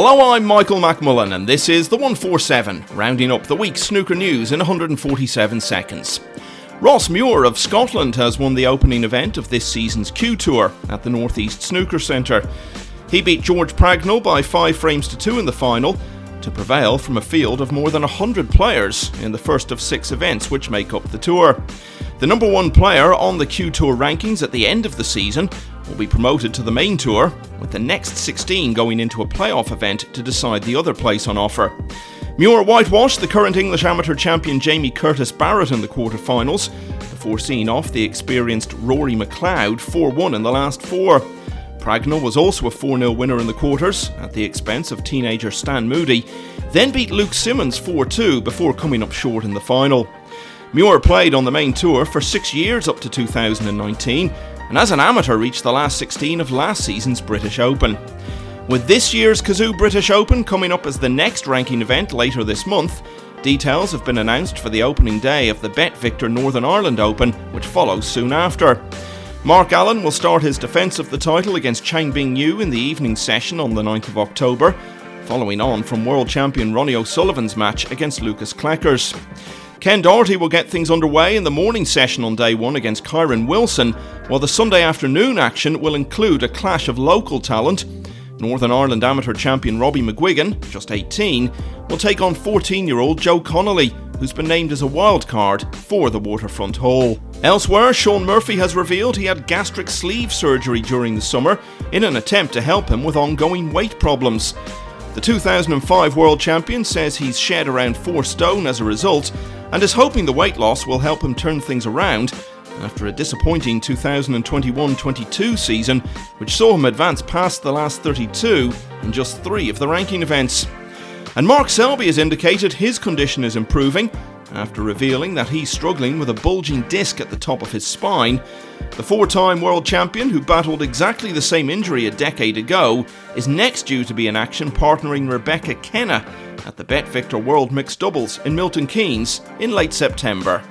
Hello, I'm Michael McMullen, and this is the 147, rounding up the week's snooker news in 147 seconds. Ross Muir of Scotland has won the opening event of this season's Q Tour at the Northeast Snooker Centre. He beat George Pragnell by 5 frames to 2 in the final to prevail from a field of more than 100 players in the first of six events which make up the tour. The number one player on the Q Tour rankings at the end of the season will be promoted to the main tour, with the next 16 going into a playoff event to decide the other place on offer. Muir whitewashed the current English amateur champion Jamie Curtis Barrett in the quarter-finals, before seeing off the experienced Rory McLeod 4 1 in the last four. Pragnell was also a 4 0 winner in the quarters, at the expense of teenager Stan Moody, then beat Luke Simmons 4 2 before coming up short in the final. Muir played on the main tour for six years up to 2019, and as an amateur reached the last 16 of last season's British Open. With this year's Cazoo British Open coming up as the next ranking event later this month, details have been announced for the opening day of the BetVictor Northern Ireland Open, which follows soon after. Mark Allen will start his defence of the title against Chang Bing Yu in the evening session on the 9th of October, following on from world champion Ronnie O'Sullivan's match against Lucas Kleckers. Ken Doherty will get things underway in the morning session on day one against Kyren Wilson, while the Sunday afternoon action will include a clash of local talent. Northern Ireland amateur champion Robbie McGuigan, just 18, will take on 14 year old Joe Connolly, who's been named as a wild card for the Waterfront Hall. Elsewhere, Shaun Murphy has revealed he had gastric sleeve surgery during the summer in an attempt to help him with ongoing weight problems. The 2005 world champion says he's shed around 4 stone as a result and is hoping the weight loss will help him turn things around after a disappointing 2021 22 season, which saw him advance past the last 32 in just three of the ranking events. And Mark Selby has indicated his condition is improving after revealing that he's struggling with a bulging disc at the top of his spine. The four time world champion, who battled exactly the same injury a decade ago, is next due to be in action partnering Rebecca Kenna at the BetVictor World Mixed Doubles in Milton Keynes in late September.